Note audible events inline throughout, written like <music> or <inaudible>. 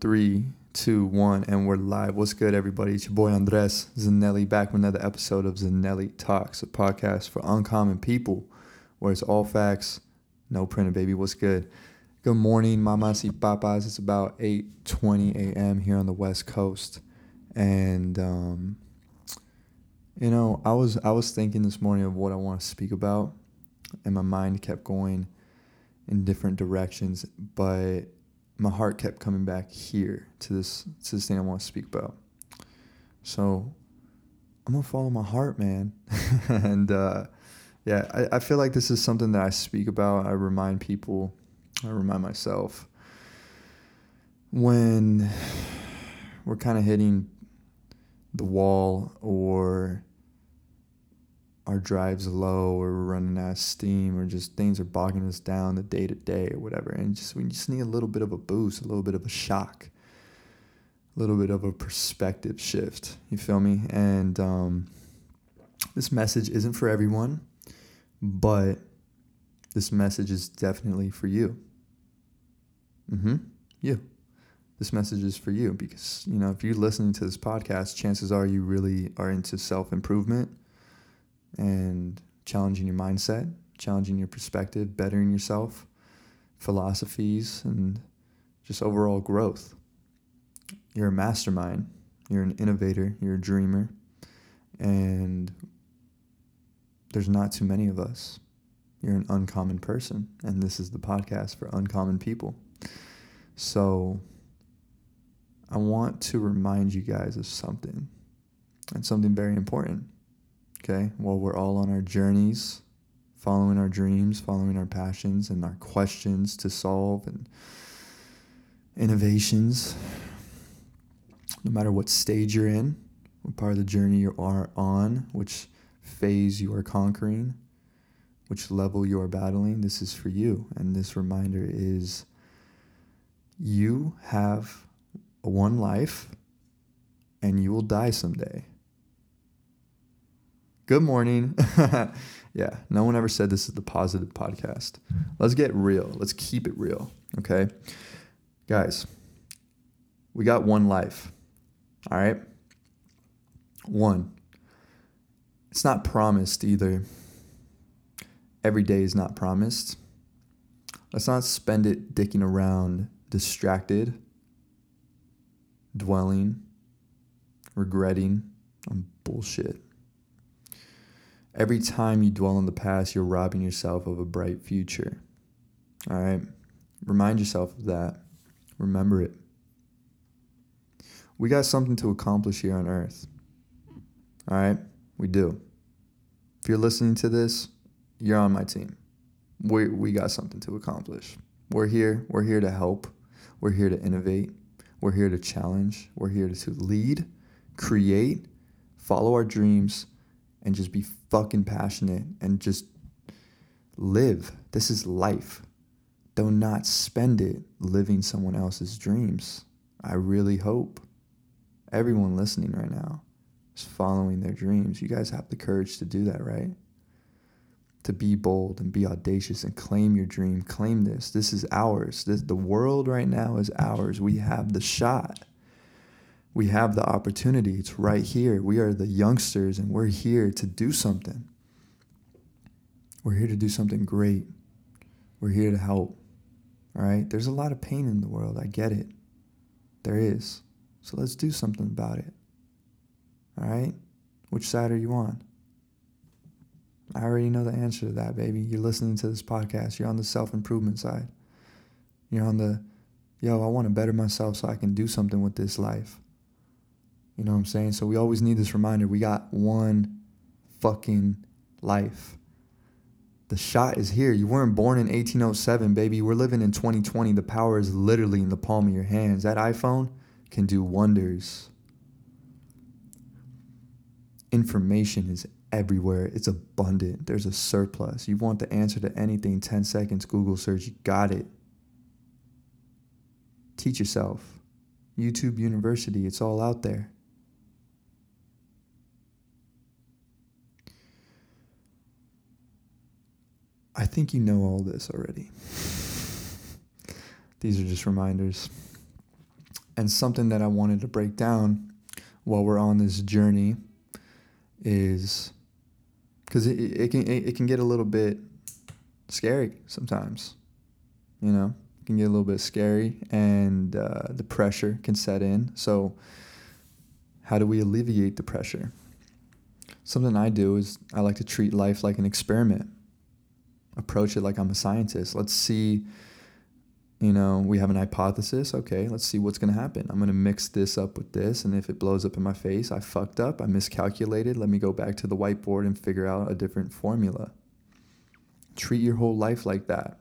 three, two, one, and we're live. What's good, everybody? It's your boy Andres Zanelli back with another episode of Zanelli Talks, a podcast for uncommon people where it's all facts, no printer, baby. What's good? Good morning, mamas y papas. It's about 8.20 a.m. here on the West Coast. And, um, you know, I was I was thinking this morning of what I want to speak about, and my mind kept going in different directions, but my heart kept coming back here to this to this thing I want to speak about. So I'm gonna follow my heart, man. <laughs> and uh, yeah, I, I feel like this is something that I speak about. I remind people, I remind myself when we're kind of hitting the wall or our drive's low or we're running out of steam or just things are bogging us down the day to day or whatever. And just we just need a little bit of a boost, a little bit of a shock, a little bit of a perspective shift. You feel me? And um, this message isn't for everyone, but this message is definitely for you. Mm-hmm. You. This message is for you because, you know, if you're listening to this podcast, chances are you really are into self improvement and challenging your mindset, challenging your perspective, bettering yourself, philosophies, and just overall growth. You're a mastermind, you're an innovator, you're a dreamer, and there's not too many of us. You're an uncommon person, and this is the podcast for uncommon people. So, I want to remind you guys of something, and something very important okay? While we're all on our journeys, following our dreams, following our passions, and our questions to solve and innovations, no matter what stage you're in, what part of the journey you are on, which phase you are conquering, which level you are battling, this is for you. And this reminder is you have one life and you will die someday. Good morning. <laughs> yeah, no one ever said this is the positive podcast. Let's get real. Let's keep it real. Okay. Guys, we got one life. All right. One. It's not promised either. Every day is not promised. Let's not spend it dicking around, distracted, dwelling, regretting on bullshit. Every time you dwell on the past, you're robbing yourself of a bright future. All right? Remind yourself of that. Remember it. We got something to accomplish here on earth. All right? We do. If you're listening to this, you're on my team. We, we got something to accomplish. We're here. We're here to help. We're here to innovate. We're here to challenge. We're here to lead, create, follow our dreams, and just be fucking passionate and just live. This is life. Do not spend it living someone else's dreams. I really hope everyone listening right now is following their dreams. You guys have the courage to do that, right? To be bold and be audacious and claim your dream. Claim this. This is ours. This, the world right now is ours. We have the shot we have the opportunity. It's right here. We are the youngsters and we're here to do something. We're here to do something great. We're here to help. All right? There's a lot of pain in the world. I get it. There is. So let's do something about it. All right? Which side are you on? I already know the answer to that, baby. You're listening to this podcast. You're on the self improvement side. You're on the, yo, I want to better myself so I can do something with this life. You know what I'm saying? So we always need this reminder we got one fucking life. The shot is here. You weren't born in 1807, baby. We're living in 2020. The power is literally in the palm of your hands. That iPhone can do wonders. Information is everywhere. It's abundant. There's a surplus. You want the answer to anything, 10 seconds, Google search, you got it. Teach yourself. YouTube University, it's all out there. Think you know all this already. These are just reminders. And something that I wanted to break down while we're on this journey is because it, it can it, can get a little bit scary sometimes you know can get a little bit scary and uh, the pressure can set in so how do we alleviate the pressure something i do is i like to treat life like an experiment approach it like i'm a scientist let's see you know, we have an hypothesis. Okay, let's see what's going to happen. I'm going to mix this up with this. And if it blows up in my face, I fucked up. I miscalculated. Let me go back to the whiteboard and figure out a different formula. Treat your whole life like that.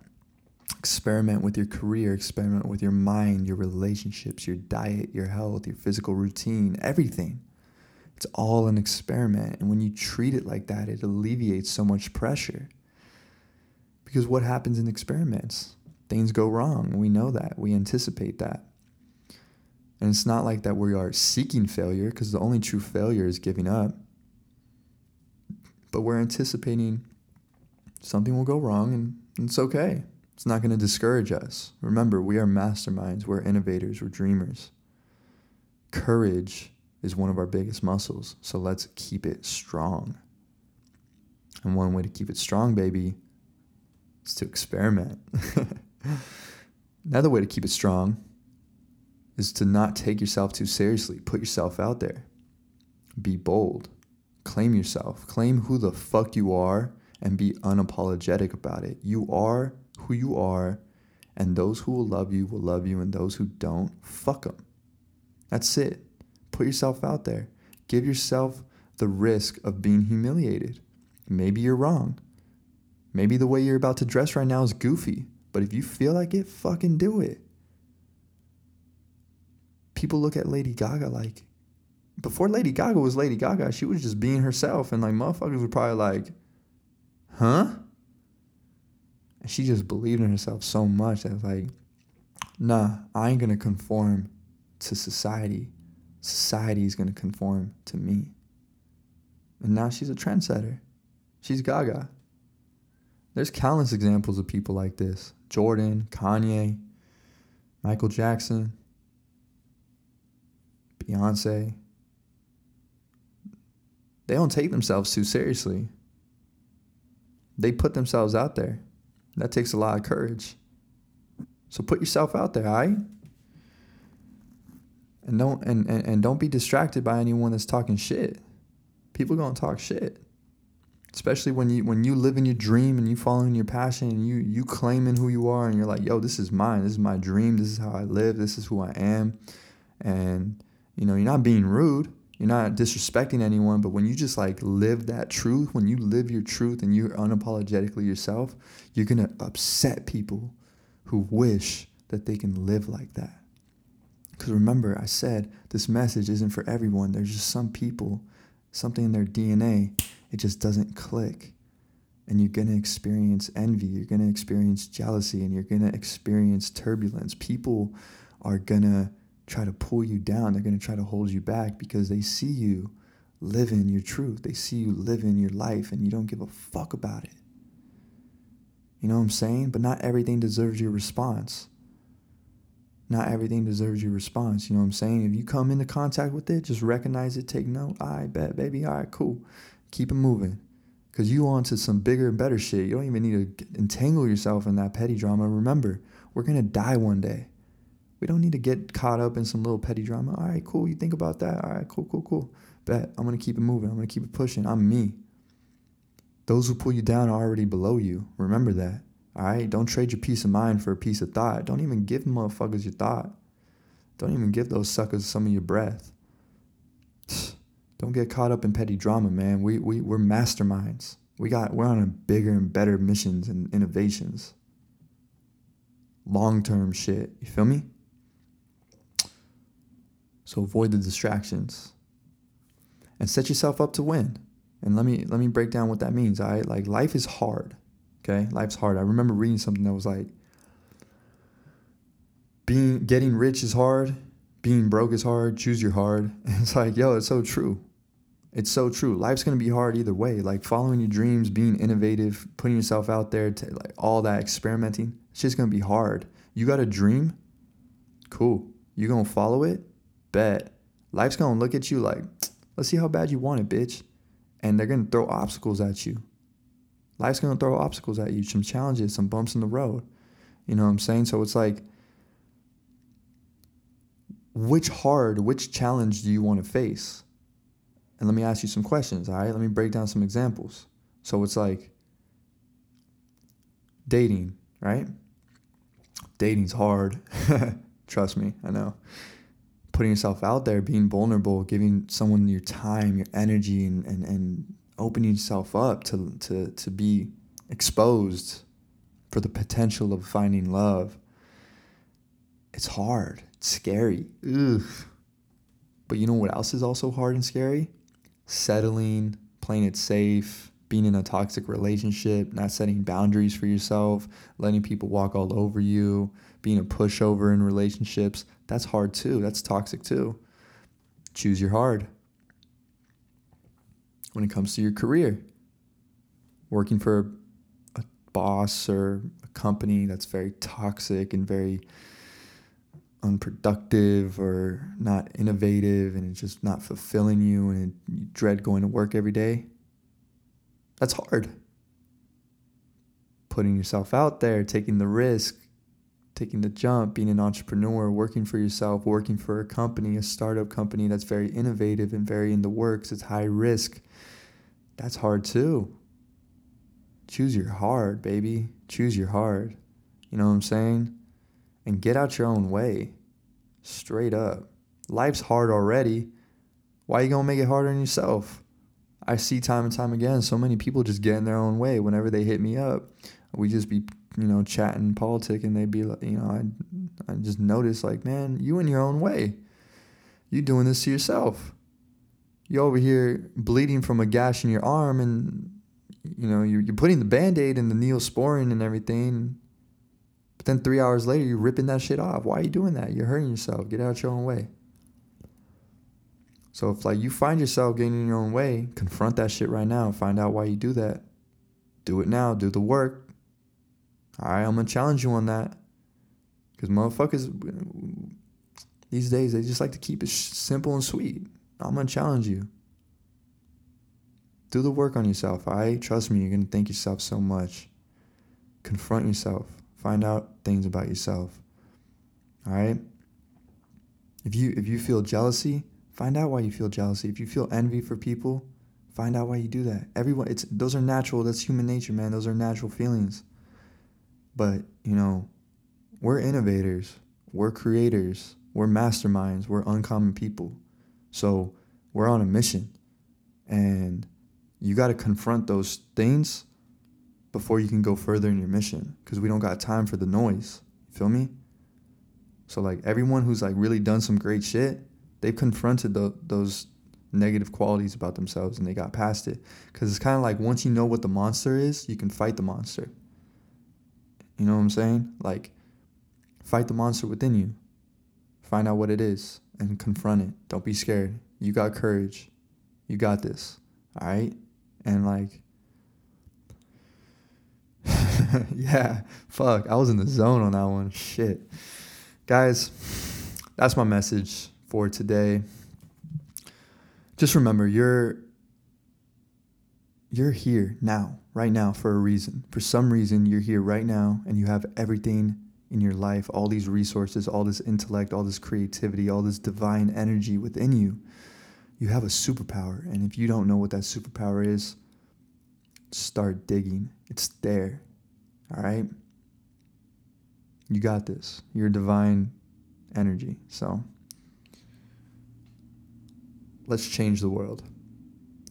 Experiment with your career, experiment with your mind, your relationships, your diet, your health, your physical routine, everything. It's all an experiment. And when you treat it like that, it alleviates so much pressure. Because what happens in experiments? things go wrong. We know that. We anticipate that. And it's not like that we are seeking failure because the only true failure is giving up. But we're anticipating something will go wrong and it's okay. It's not going to discourage us. Remember, we are masterminds, we're innovators, we're dreamers. Courage is one of our biggest muscles, so let's keep it strong. And one way to keep it strong, baby, is to experiment. <laughs> Another way to keep it strong is to not take yourself too seriously. Put yourself out there. Be bold. Claim yourself. Claim who the fuck you are and be unapologetic about it. You are who you are, and those who will love you will love you, and those who don't, fuck them. That's it. Put yourself out there. Give yourself the risk of being humiliated. Maybe you're wrong. Maybe the way you're about to dress right now is goofy. But if you feel like it, fucking do it. People look at Lady Gaga like, before Lady Gaga was Lady Gaga, she was just being herself, and like motherfuckers were probably like, huh? And she just believed in herself so much that like, nah, I ain't gonna conform to society. Society is gonna conform to me. And now she's a trendsetter. She's Gaga. There's countless examples of people like this. Jordan, Kanye, Michael Jackson, Beyonce. They don't take themselves too seriously. They put themselves out there. That takes a lot of courage. So put yourself out there, all right? And don't and, and, and don't be distracted by anyone that's talking shit. People gonna talk shit especially when you when you live in your dream and you following your passion and you you claiming who you are and you're like yo this is mine. This is my dream. This is how i live. This is who i am. And you know you're not being rude. You're not disrespecting anyone. But when you just like live that truth when you live your truth and you're unapologetically yourself you're going to upset people who wish that they can live like that. Because remember i said this message isn't for everyone. There's just some people something in their dna it just doesn't click. And you're going to experience envy, you're going to experience jealousy, and you're going to experience turbulence. People are going to try to pull you down, they're going to try to hold you back because they see you living your truth, they see you living your life, and you don't give a fuck about it. You know what I'm saying? But not everything deserves your response. Not everything deserves your response. You know what I'm saying? If you come into contact with it, just recognize it, take note. I bet, baby. All right, cool. Keep it moving. Because you on to some bigger and better shit. You don't even need to entangle yourself in that petty drama. Remember, we're going to die one day. We don't need to get caught up in some little petty drama. All right, cool. You think about that. All right, cool, cool, cool. Bet. I'm going to keep it moving. I'm going to keep it pushing. I'm me. Those who pull you down are already below you. Remember that. All right? Don't trade your peace of mind for a piece of thought. Don't even give motherfuckers your thought. Don't even give those suckers some of your breath. Don't get caught up in petty drama, man. We, we, we're masterminds. We got, we're on a bigger and better missions and innovations. Long term shit. You feel me? So avoid the distractions and set yourself up to win. And let me let me break down what that means. I like life is hard. Okay? Life's hard. I remember reading something that was like being getting rich is hard, being broke is hard, choose your hard. And <laughs> it's like, yo, it's so true. It's so true. Life's gonna be hard either way. Like following your dreams, being innovative, putting yourself out there, to like all that experimenting. It's just gonna be hard. You got a dream, cool. You gonna follow it? Bet. Life's gonna look at you like, let's see how bad you want it, bitch. And they're gonna throw obstacles at you. Life's gonna throw obstacles at you, some challenges, some bumps in the road. You know what I'm saying? So it's like, which hard, which challenge do you want to face? And let me ask you some questions, all right? Let me break down some examples. So it's like dating, right? Dating's hard. <laughs> Trust me, I know. Putting yourself out there, being vulnerable, giving someone your time, your energy, and, and, and opening yourself up to, to, to be exposed for the potential of finding love. It's hard. It's scary. Ugh. But you know what else is also hard and scary? Settling, playing it safe, being in a toxic relationship, not setting boundaries for yourself, letting people walk all over you, being a pushover in relationships. That's hard too. That's toxic too. Choose your hard. When it comes to your career, working for a boss or a company that's very toxic and very unproductive or not innovative and it's just not fulfilling you and you dread going to work every day, that's hard. Putting yourself out there, taking the risk, taking the jump, being an entrepreneur, working for yourself, working for a company, a startup company that's very innovative and very in the works, it's high risk. That's hard too. Choose your hard, baby. Choose your hard. You know what I'm saying? And get out your own way. Straight up. Life's hard already. Why you going to make it harder on yourself? I see time and time again so many people just get in their own way whenever they hit me up. We just be, you know, chatting politic and they'd be like, you know, I, I just notice like, man, you in your own way. You doing this to yourself. You over here bleeding from a gash in your arm and, you know, you're, you're putting the band-aid and the neosporin and everything. But then three hours later, you're ripping that shit off. Why are you doing that? You're hurting yourself. Get out your own way. So if like you find yourself getting in your own way, confront that shit right now. Find out why you do that. Do it now. Do the work. All right, I'm gonna challenge you on that. Cause motherfuckers these days they just like to keep it simple and sweet. I'm gonna challenge you. Do the work on yourself. Right, trust me. You're gonna thank yourself so much. Confront yourself. Find out things about yourself. All right. If you if you feel jealousy, Find out why you feel jealousy. If you feel envy for people, find out why you do that. Everyone, it's those are natural. That's human nature, man. Those are natural feelings. But you know, we're innovators. We're creators. We're masterminds. We're uncommon people. So we're on a mission, and you got to confront those things before you can go further in your mission. Because we don't got time for the noise. Feel me? So like everyone who's like really done some great shit they've confronted the, those negative qualities about themselves and they got past it. Because it's kind of like once you know what the monster is, you can fight the monster. You know what I'm saying? Like, fight the monster within you. Find out what it is and confront it. Don't be scared. You got courage. You got this. All right? And like, <laughs> yeah, fuck. I was in the zone on that one. Shit. Guys, that's my message for today. Just remember you're you're here now, right now for a reason. For some reason you're here right now and you have everything in your life, all these resources, all this intellect, all this creativity, all this divine energy within you. You have a superpower and if you don't know what that superpower is, start digging. It's there. All right? You got this. You're divine energy. So let's change the world.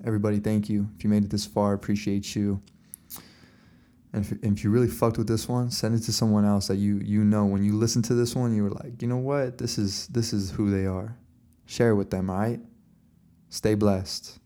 Everybody, thank you. If you made it this far, appreciate you. And if, if, you really fucked with this one, send it to someone else that you you know. When you listen to this one, you were like, you know what? This is this is who they are. Share it with them, all right? Stay blessed.